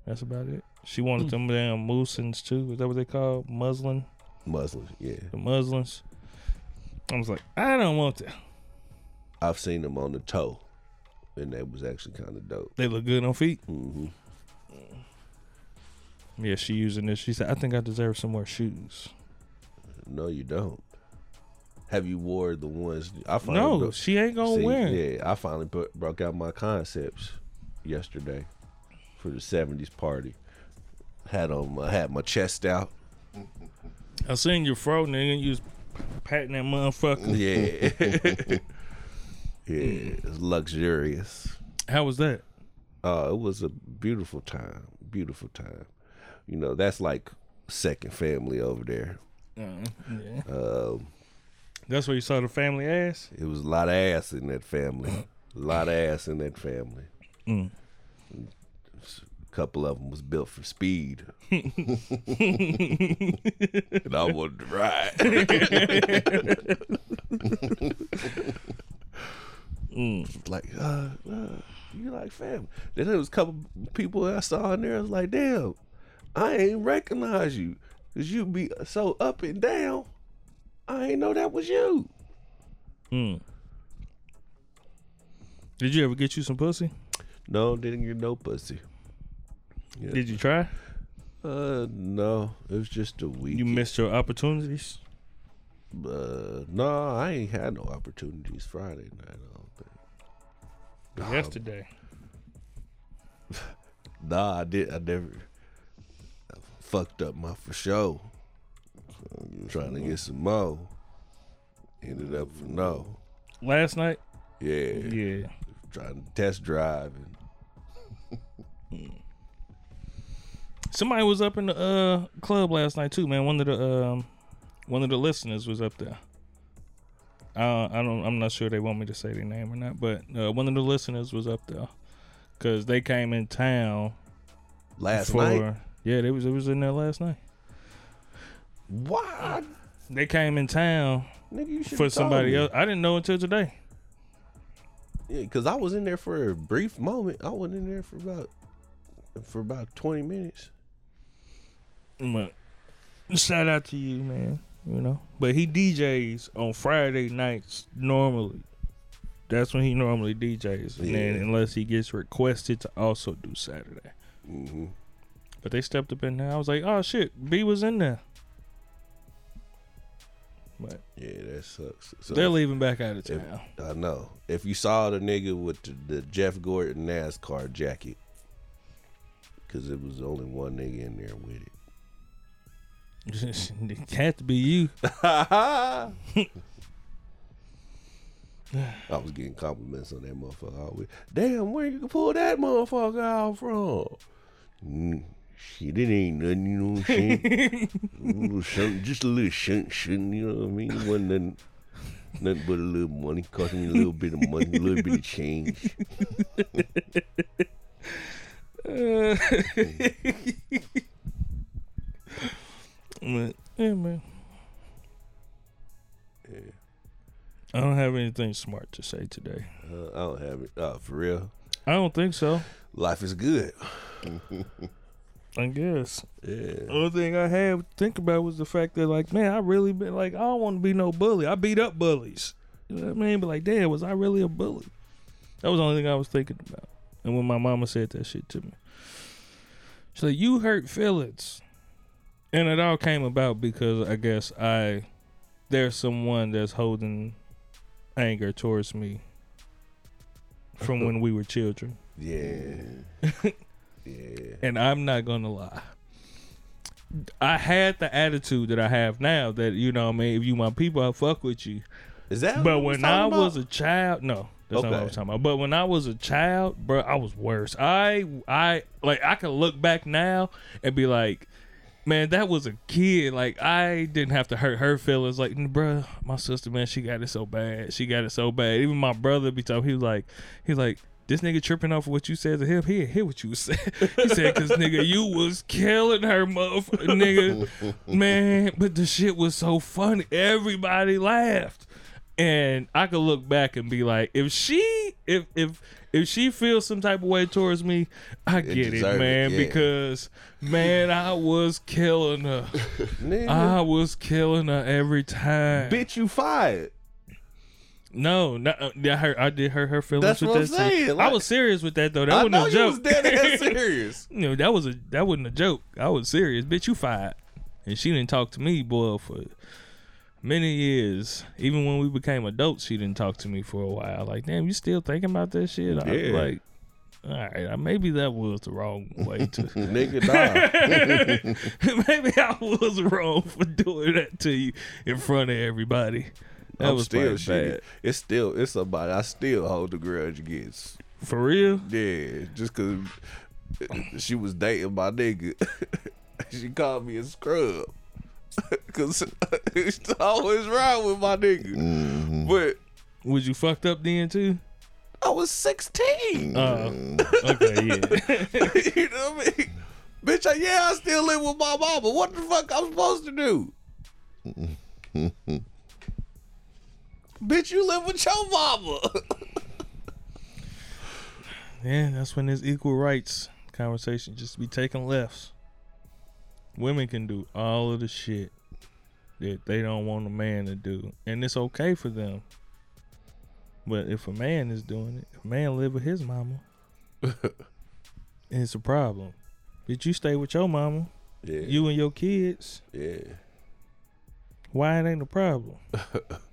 That's about it. She wanted them damn Moosins too. Is that what they call? Muslin? Muslims. Yeah, The muslins. I was like, I don't want that. I've seen them on the toe, and that was actually kind of dope. They look good on feet. hmm Yeah, she using this. She said, I think I deserve some more shoes. No, you don't. Have you wore the ones? I finally No, she ain't gonna See, win. Yeah, I finally bro- broke out my concepts yesterday for the '70s party. Had on, I had my chest out. I seen your fro, nigga. You was patting that motherfucker. Yeah, [laughs] yeah, it's luxurious. How was that? Uh, it was a beautiful time. Beautiful time. You know, that's like second family over there. Uh, yeah. Um, That's where you saw the family ass. it was a lot of ass in that family. A lot of ass in that family. Mm. Couple of them was built for speed. [laughs] and I wanted to ride. Like, uh, uh, you like family. Then there was a couple people I saw in there. I was like, damn, I ain't recognize you. Cause you be so up and down. I ain't know that was you. Mm. Did you ever get you some pussy? No, didn't get no pussy. Yeah. Did you try? Uh, no, it was just a week. You missed your opportunities. Uh, no, I ain't had no opportunities Friday night. I don't think. Nah, Yesterday. [laughs] Nah, I did. I never I fucked up my for sure. Trying to get some more. Ended up for no. Last night? Yeah. Yeah. Trying to test drive and [laughs] Somebody was up in the uh club last night too, man. One of the um one of the listeners was up there. Uh, I don't. I'm not sure they want me to say their name or not, but uh, one of the listeners was up there because they came in town last for. night. Yeah, they was. It was in there last night. Why? They came in town Nigga, you should for somebody else. I didn't know until today. Yeah, because I was in there for a brief moment. I was in there for about for about twenty minutes. But shout out to you, man. You know, but he DJs on Friday nights normally. That's when he normally DJs, and then unless he gets requested to also do Saturday. Mm-hmm. But they stepped up in there. I was like, oh shit, B was in there. But Yeah, that sucks. So they're leaving back out of if- town. I know. If you saw the nigga with the, the Jeff Gordon NASCAR jacket, because it was only one nigga in there with it. It had to be you. [laughs] I was getting compliments on that motherfucker. Always. Damn, where you pull that motherfucker out from? Mm, shit, it ain't nothing, you know what I'm saying? a little something, just a little shunt, shouldn't you know what I mean? It wasn't nothing, nothing but a little money, cost me a little bit of money, a little bit of change. [laughs] [laughs] But, yeah, man. Yeah. I don't have anything smart to say today. Uh, I don't have it. Uh, for real, I don't think so. life is good. I guess. Yeah. Only thing I had to think about was the fact that, like, man, I really been like, I don't want to be no bully. I beat up bullies. You know what I mean? But like, damn, was I really a bully? That was the only thing I was thinking about. And when my mama said that shit to me, she's like, "You hurt feelings," and it all came about because I guess I there's someone that's holding anger towards me from when we were children. Yeah. [laughs] yeah. And I'm not gonna lie. I had the attitude that I have now that, you know what I mean, if you my people, I fuck with you. Is that? But when I talking was a child, no, that's not what I Okay. was talking about. But when I was a child, bro, I was worse. I I like I can look back now and be like, man, that was a kid. Like I didn't have to hurt her feelings. Like, bro, my sister, man, she got it so bad. She got it so bad. Even my brother be talking. He was like, he's like. This nigga tripping off of what you said to him. He hear what you [laughs] said. He said, "Cause nigga, you was killing her, motherfucker, nigga, [laughs] man." But the shit was so funny. Everybody laughed and I could look back and be like, if she, if if if she feels some type of way towards me, I get it, it, man, yeah. because man, I was killing her. [laughs] I was killing her every time. bitch, you fired. No, no, uh, I hurt. I did hurt her feelings That's with what I'm that. shit. saying, I was serious with that though. That I wasn't know a you joke. was dead ass [laughs] serious. you know, that was a that wasn't a joke. I was serious, bitch. You fired, and she didn't talk to me, boy, for many years. Even when we became adults, she didn't talk to me for a while. Like, damn, you still thinking about that shit? I Yeah. like, all right, maybe that was the wrong way to. [laughs] Nigga, nah. [laughs] maybe I was wrong for doing that to you in front of everybody. That I'm was still bad. It's still it's somebody I still hold the grudge against. For real? Yeah, just cause she was dating my nigga. [laughs] she called me a scrub. [laughs] Cause it's always wrong with my nigga. But Was you fucked up then too? I was 16. Uh, okay, yeah. [laughs] you know what I mean? Bitch, I, yeah, I still live with my mama. What the fuck I'm supposed to do? [laughs] Bitch, you live with your mama. Yeah, that's when this equal rights conversation just be taking lefts. Women can do all of the shit. that they don't want a man to do, and it's okay for them. But if a man is doing it, if a man live with his mama, [laughs] it's a problem. But you stay with your mama, Yeah. you and your kids. yeah. Why it ain't a problem?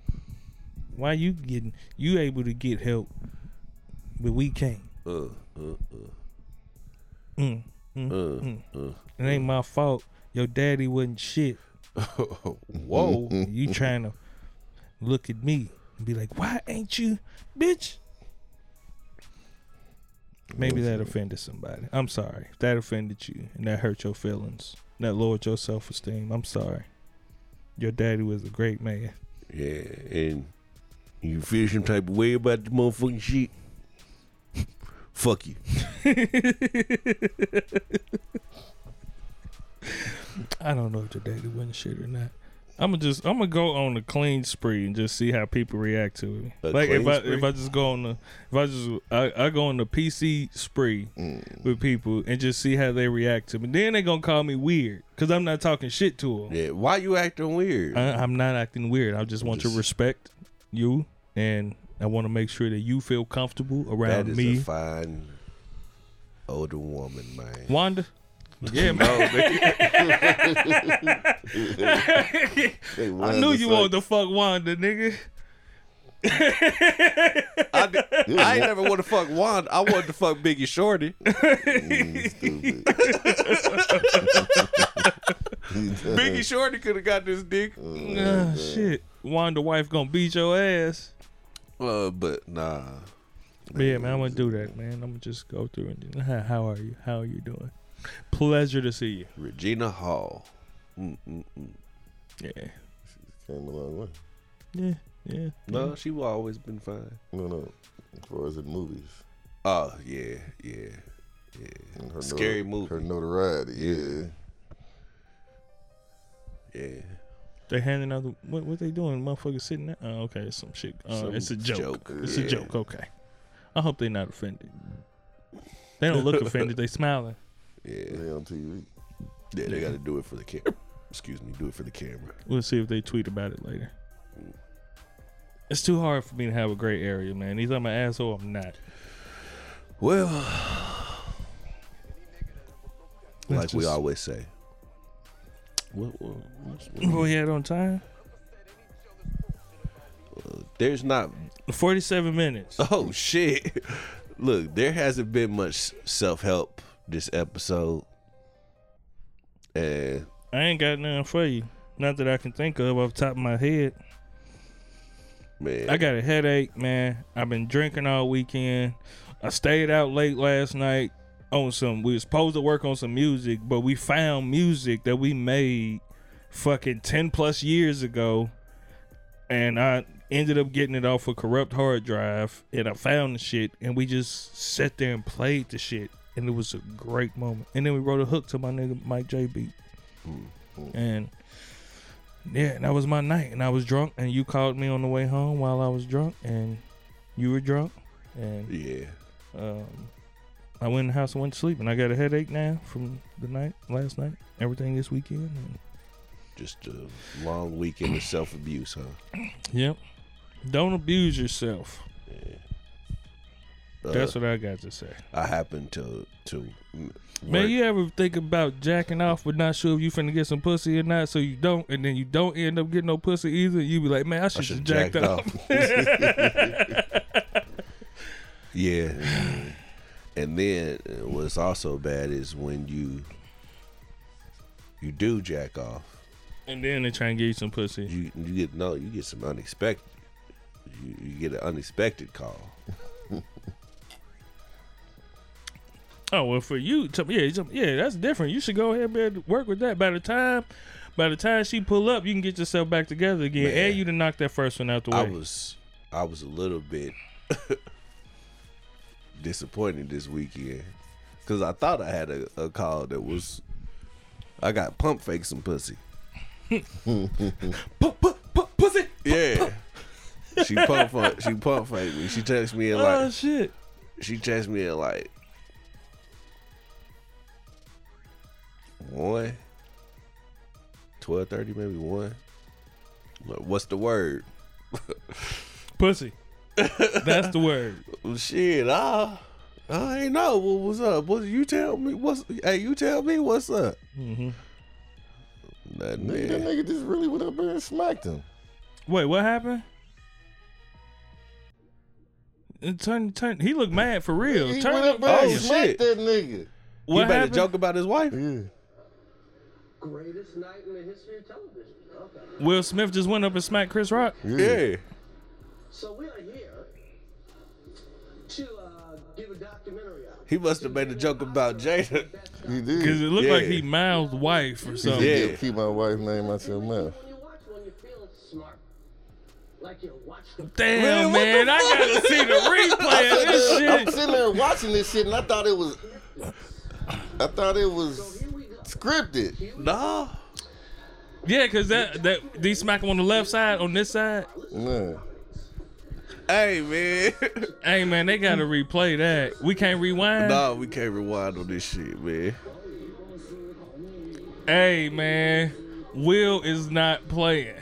[laughs] Why you getting you able to get help, but we can't? Uh, uh, Mm, mm, uh, mm. uh, It ain't my fault. Your daddy wasn't shit. uh. [laughs] Whoa. You trying to look at me and be like, why ain't you, bitch? Maybe that offended somebody. I'm sorry. If that offended you and that hurt your feelings, that lowered your self esteem, I'm sorry. Your daddy was a great man. Yeah, and you feel some type of way about the motherfucking shit. Fuck you. [laughs] I don't know if the daddy wasn't shit or not. I'm gonna just I'm gonna go on a clean spree and just see how people react to it. A like if I spree? if I just go on the if I just I, I go on the PC spree mm. with people and just see how they react to me. Then they gonna call me weird because I'm not talking shit to them. Yeah, why you acting weird? I, I'm not acting weird. I just want to respect you and I want to make sure that you feel comfortable that around is me. a fine older woman, man. Wanda. [laughs] Yeah, man. [laughs] I knew you wanted to fuck Wanda, nigga. I, did- I ain't never want to fuck Wanda. I wanted to fuck Biggie Shorty. [laughs] Mm. Biggie Shorty could have got this dick. Ah, shit. Wanda wife gonna beat your ass. Uh, but nah. But yeah, man, I'm gonna do that, man. I'm gonna just go through and do- how, [laughs] how are you? How are you doing? Pleasure to see you. Regina Hall. Mm-mm-mm. Yeah, Came a long way. yeah, yeah. No, she will always been fine. No, no. As far as in movies. Oh yeah, yeah, yeah. And her Scary notor- movie. Her notoriety, yeah. Yeah. They handing out the what? What they doing? Motherfuckers sitting there. Oh, okay, it's some shit. Uh, Some it's a joke. joke, It's yeah. a joke. Okay. I hope they're not offended. They don't look [laughs] offended. They smiling. Yeah. They on TV. Yeah, they got to do it for the camera. [laughs] Excuse me, do it for the camera. We'll see if they tweet about it later. It's too hard for me to have a gray area, man. Either I'm an asshole, I'm not. Well, Let's like we just- always say. What, what, what's- what- What we had on time? Uh, there's not. Forty-seven minutes. [laughs] Oh shit! Look, there hasn't been much self help this episode, and I ain't got nothing for you. Not that I can think of off the top of my head. man, I got a headache, man. I've been drinking all weekend. I stayed out late last night on some. We were supposed to work on some music, but we found music that we made fucking ten plus years ago, and I ended up getting it off a corrupt hard drive. And I found the shit, and we just sat there and played the shit, and it was a great moment. And then we wrote a hook to my nigga Mike J beat, and. Yeah, that was my night, and I was drunk, and you called me on the way home while I was drunk, and you were drunk, and yeah, um, I went in the house and went to sleep, and I got a headache now from the night last night, everything this weekend. And, just a long weekend of self abuse, huh? [clears throat] yep, don't abuse yourself. Uh, That's what I got to say. I happen to to mm, Man, you ever think about jacking off but not sure if you finna get some pussy or not, so you don't, and then you don't end up getting no pussy either? You be like, man, I should have have jacked, off. [laughs] yeah, [laughs] [laughs] and then uh, what's also bad is when you you do jack off, and then they try and get you some pussy. you you get no, you get some unexpected, you, you get an unexpected call. Oh well, for you, to- yeah, yeah, that's different. You should go ahead and be able to work with that. By the time, by the time she pull up, you can get yourself back together again, Man. and you to knock that first one out the way. I was I was a little bit [laughs] disappointed this weekend because I thought I had a, a call that was I got pump fake some pussy. pussy. Yeah. She pump she pump faked me. She texted me at oh, like oh shit! she texted me at like one, twelve thirty, maybe one. What's the word? [laughs] Pussy. That's the word. Well, shit, I, I ain't know what was up. What you tell me? What's hey? You tell me what's up? Mm-hmm. Nothing, Nigga, that nigga just really went up there and smacked him. Wait, what happened? Turn, turn. He looked mad for real. He turn went up it- there Oh, and smacked shit. that nigga. What you better happened? joke about his wife. Yeah. Greatest night in the history of television. Okay. Will Smith just went up and smacked Chris Rock. Yeah. So we are Uh, he must have made a joke about Jada. He did. Because it looked like he mouthed wife or something. said, Yeah. keep my wife's name out your mouth. When you watch one, you feel smart. Like you watch the Damn, Man, man, the I gotta see the replay of this shit. I'm sitting there watching this shit and I thought it was I thought it was Here scripted. Nah. Yeah, because that, that, did he smack him on the left side, on this side? Man. Hey man. Hey, man, they gotta replay that. We can't rewind? nah, we can't rewind on this shit, man. Hey, man, Will is not playing.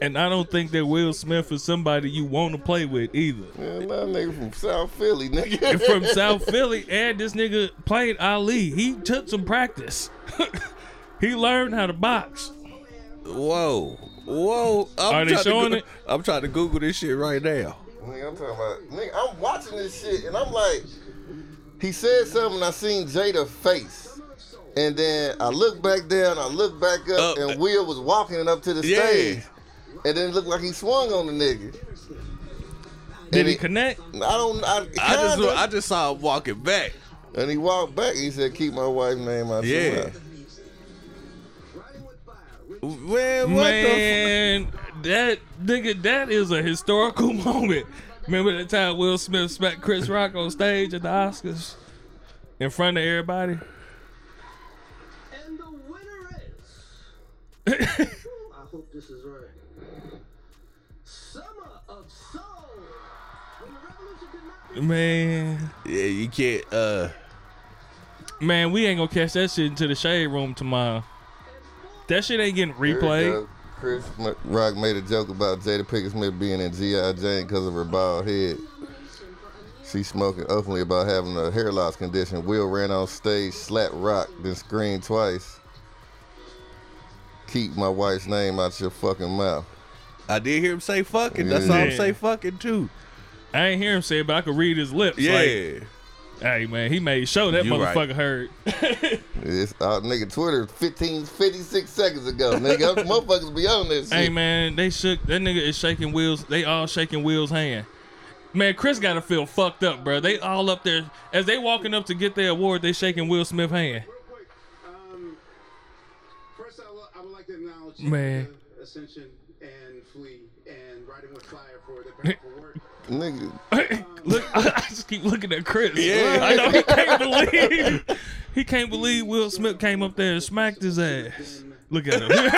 And I don't think that Will Smith is somebody you want to play with either. Man, that nigga from South Philly, nigga. from [laughs] South Philly, and this nigga played Ali. He took some practice. [laughs] he learned how to box. Whoa. Whoa. I'm Are they trying to showing go- it? I'm trying to Google this shit right now. Nigga, I'm talking about. Nigga, I'm watching this shit and I'm like, he said something. I seen Jada face, and then I look back down. I look back up, Uh, and Will was walking up to the Yeah. stage, and then it looked like he swung on the nigga. Did And he it- connect? I don't. I, I just kinda. I just saw him walking back. and he walked back. He said, "Keep my wife's name out your Yeah. mouth." Man, what Man, that nigga, that is a historical [laughs] moment. Remember that time Will Smith smacked Chris Rock on stage at the Oscars in front of everybody? And the winner is. [laughs] I hope this is right. Summer of Soul. When the revolution could not Man, Yeah, you can't uh man, we ain't gonna catch that shit into the shade room tomorrow. That shit ain't getting replayed. Chris Rock made a joke about Jada Pinkett Smith being in G.I. Jane because of her bald head. She smoking openly about having a hair loss condition. Will ran on stage, slapped Rock, then screamed twice. Keep my wife's name out your fucking mouth. I did hear him say fucking. That's all I'm Yeah. say fucking too. I ain't hear him say it, but I could read his lips. Yeah. Like, hey man, he made sure that You right. motherfucker heard. [laughs] It's uh, nigga Twitter 15, 56 seconds ago. Nigga, them [laughs] motherfuckers be on this shit. Hey man, they shook that nigga is shaking Will's. They all shaking Will's hand. Man, Chris gotta feel fucked up, bro. They all up there as they walking up to get their award. They shaking Will Smith hand. Real quick, um, first I, lo- I would like to acknowledge Man. the Ascension and Flee and Writing with Fire for their powerful work. [laughs] Nigga, [laughs] Look, I just keep looking at Chris. Yeah. I know he can't believe he can't believe Will Smith came up there and smacked his ass. Look at him. [laughs]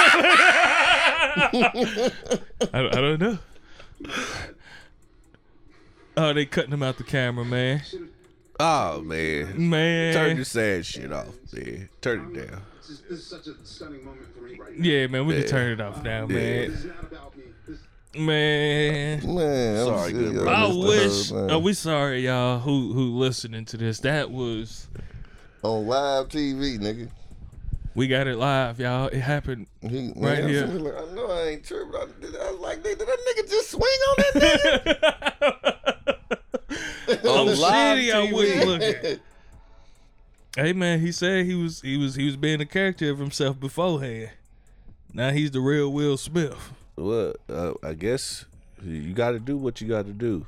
I, I don't know. Oh, they cutting him out the camera, man. Oh man. Man. Turn the sad shit off, man. Turn it down. This is, this is such a stunning moment for me right now. Yeah, man, we Yeah. can turn it off now, This man. Man. man, Sorry, good of brother. I this wish. whole Oh, uh, we sorry, y'all, who who listening to this. That was on live TV, nigga. we got it live, y'all. It happened. He, man, Right I'm here. Like, I know I ain't tripping. I, I was like, did that nigga just swing on that I'm [laughs] [laughs] On live shitty. I TV. wouldn't look at. Hey man, he said he was he was he was being a character of himself beforehand. Now he's the real Will Smith. Well, uh, I guess you got to do what you got to do.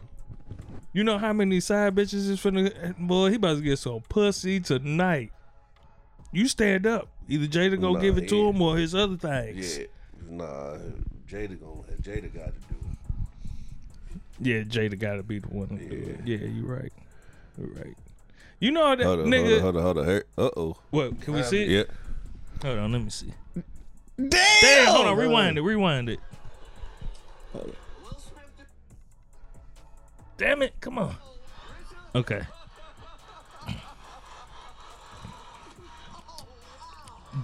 You know how many side bitches is finna boy? He about to get some pussy tonight. You stand up. Either Jada gonna Nah, give it to yeah. him or his other things. Yeah. Nah, Jada gonna Jada got to do it. Yeah, Jada gotta be the one to do it. Yeah, you right. You right. You know that Hold on, nigga. hold on, hold on, hold on. Uh oh. What? Can we see it? Yeah. Hold on, let me see. Damn. Damn hold on, rewind it, rewind it. Damn it, come on. Okay.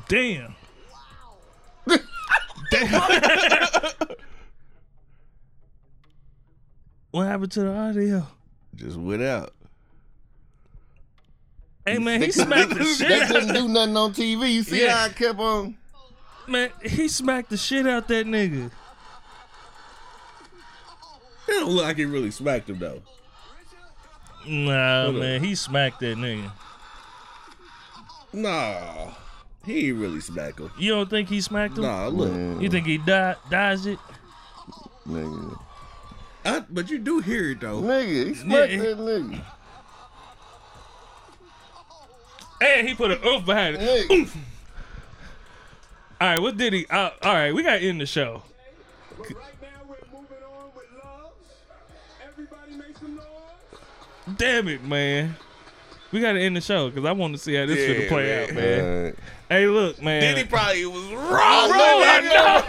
Damn. Damn. [laughs] what happened to the audio? Just went out. Hey man, he smacked the [laughs] shit. They out. couldn't do nothing on TV. You see Yeah. how I kept on? Man, he smacked the shit out that nigga. It don't look like he really smacked him though. Nah, Hold on. man, he smacked that nigga. Nah, he ain't really smacked him. You don't think he smacked him? Nah, look. Man, You think he di- dodged it? nigga. I, but you do hear it though. Nigga, he smacked Yeah. that nigga. And he put an oomph behind it. Nigga. All right, what did he? Uh, all right, we got to end the show. Right now we're moving on with love. Everybody make some noise. Damn it, man. We got to end the show because I want to see how this Yeah, should play man. out, man. Alright. Hey, look, man. Then he probably was wrong. Bro, I know. [laughs]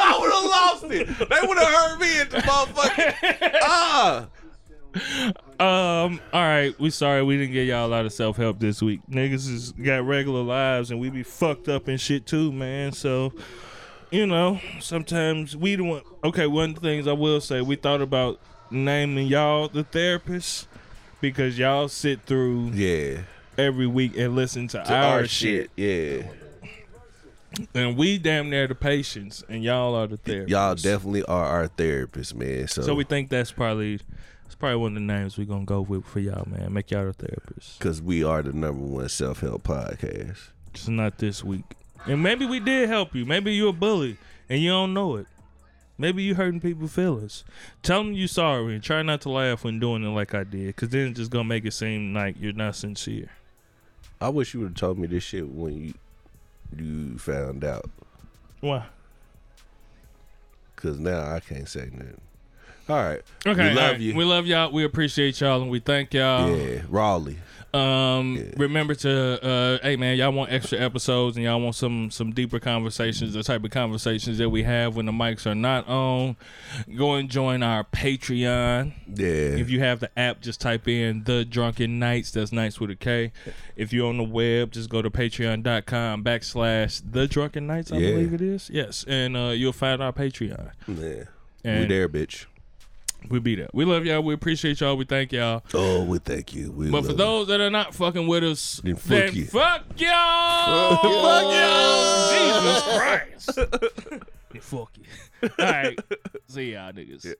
I would have lost it. They would have heard me at the motherfucker. [laughs] Ah. Um. All right. We sorry we didn't get y'all a lot of self help this week. Niggas has got regular lives and we be fucked up and shit too, man. So, you know, sometimes we don't. want- Okay, one of the things I will say, we thought about naming y'all the therapists because y'all sit through Yeah. every week and listen to, our, Our shit. shit. Yeah. and we damn near the patients, and y'all are the therapists. Y'all definitely are our therapists, man. So, So we think that's probably. It's probably one of the names we're gonna go with for y'all, man. Make y'all the therapists. because we are the number one self help podcast. Just not this week. And maybe we did help you. Maybe you a bully and you don't know it. Maybe you hurting people's feelings. Tell them you sorry and try not to laugh when doing it like I did, because then it's just gonna make it seem like you're not sincere. I wish you would have told me this shit when you you found out, Why? because now I can't say nothing. All right. Okay, We love right. you. We love y'all. We appreciate y'all, and we thank y'all. yeah, Raleigh. Um, remember to, uh, hey man, y'all want extra episodes and y'all want some some deeper conversations, the type of conversations that we have when the mics are not on. Go and join our Patreon. Yeah. If you have the app, just type in the Drunken Knights. That's nights with a K. If you're on the web, just go to patreon.com backslash the Drunken Knights, I Yeah. believe it is. Yes. And uh, you'll find our Patreon. yeah. we there, bitch. We be there. We love y'all. We appreciate y'all. We thank y'all. Oh, we thank you. We But for love those that are not fucking with us, Then fuck then you. fuck y'all. Fuck y'all. Jesus Christ. [laughs] then fuck you. [laughs] All right. See y'all niggas.